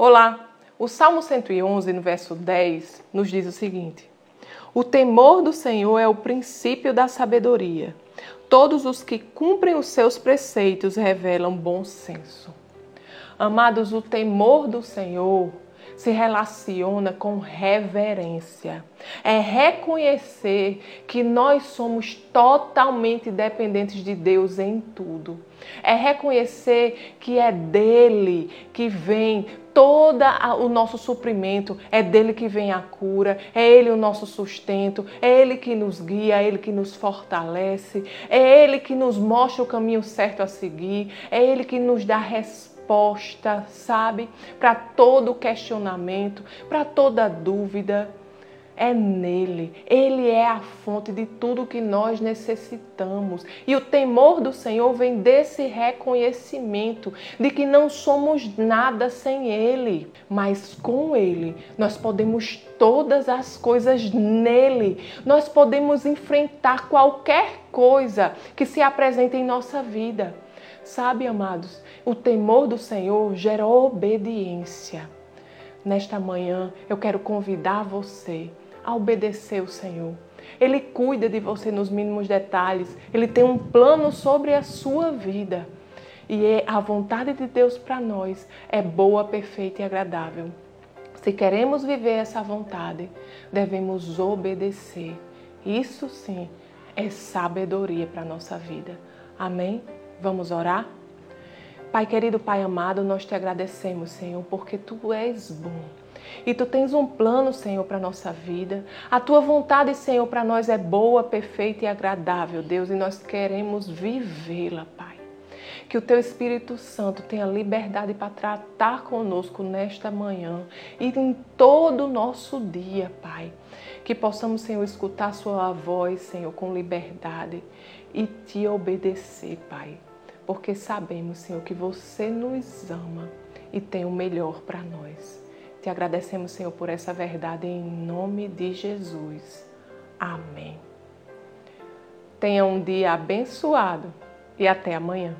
Olá! O Salmo 111, no verso 10, nos diz o seguinte: O temor do Senhor é o princípio da sabedoria. Todos os que cumprem os seus preceitos revelam bom senso. Amados, o temor do Senhor se relaciona com reverência. É reconhecer que nós somos totalmente dependentes de Deus em tudo. É reconhecer que é dele que vem todo o nosso suprimento, é dele que vem a cura, é ele o nosso sustento, é ele que nos guia, é ele que nos fortalece, é ele que nos mostra o caminho certo a seguir, é ele que nos dá resposta sabe? Para todo questionamento, para toda dúvida. É nele. Ele é a fonte de tudo que nós necessitamos. E o temor do Senhor vem desse reconhecimento de que não somos nada sem Ele, mas com Ele nós podemos todas as coisas nele. Nós podemos enfrentar qualquer coisa que se apresente em nossa vida. Sabe, amados, o temor do Senhor gera obediência. Nesta manhã, eu quero convidar você a obedecer o Senhor. Ele cuida de você nos mínimos detalhes. Ele tem um plano sobre a sua vida. E é a vontade de Deus para nós é boa, perfeita e agradável. Se queremos viver essa vontade, devemos obedecer. Isso sim é sabedoria para a nossa vida. Amém? Vamos orar? Pai querido, Pai amado, nós te agradecemos, Senhor, porque tu és bom. E tu tens um plano, Senhor, para nossa vida. A tua vontade, Senhor, para nós é boa, perfeita e agradável, Deus, e nós queremos vivê-la, Pai. Que o teu Espírito Santo tenha liberdade para tratar conosco nesta manhã e em todo o nosso dia, Pai. Que possamos, Senhor, escutar Sua voz, Senhor, com liberdade e te obedecer, Pai porque sabemos, Senhor, que você nos ama e tem o melhor para nós. Te agradecemos, Senhor, por essa verdade em nome de Jesus. Amém. Tenha um dia abençoado e até amanhã.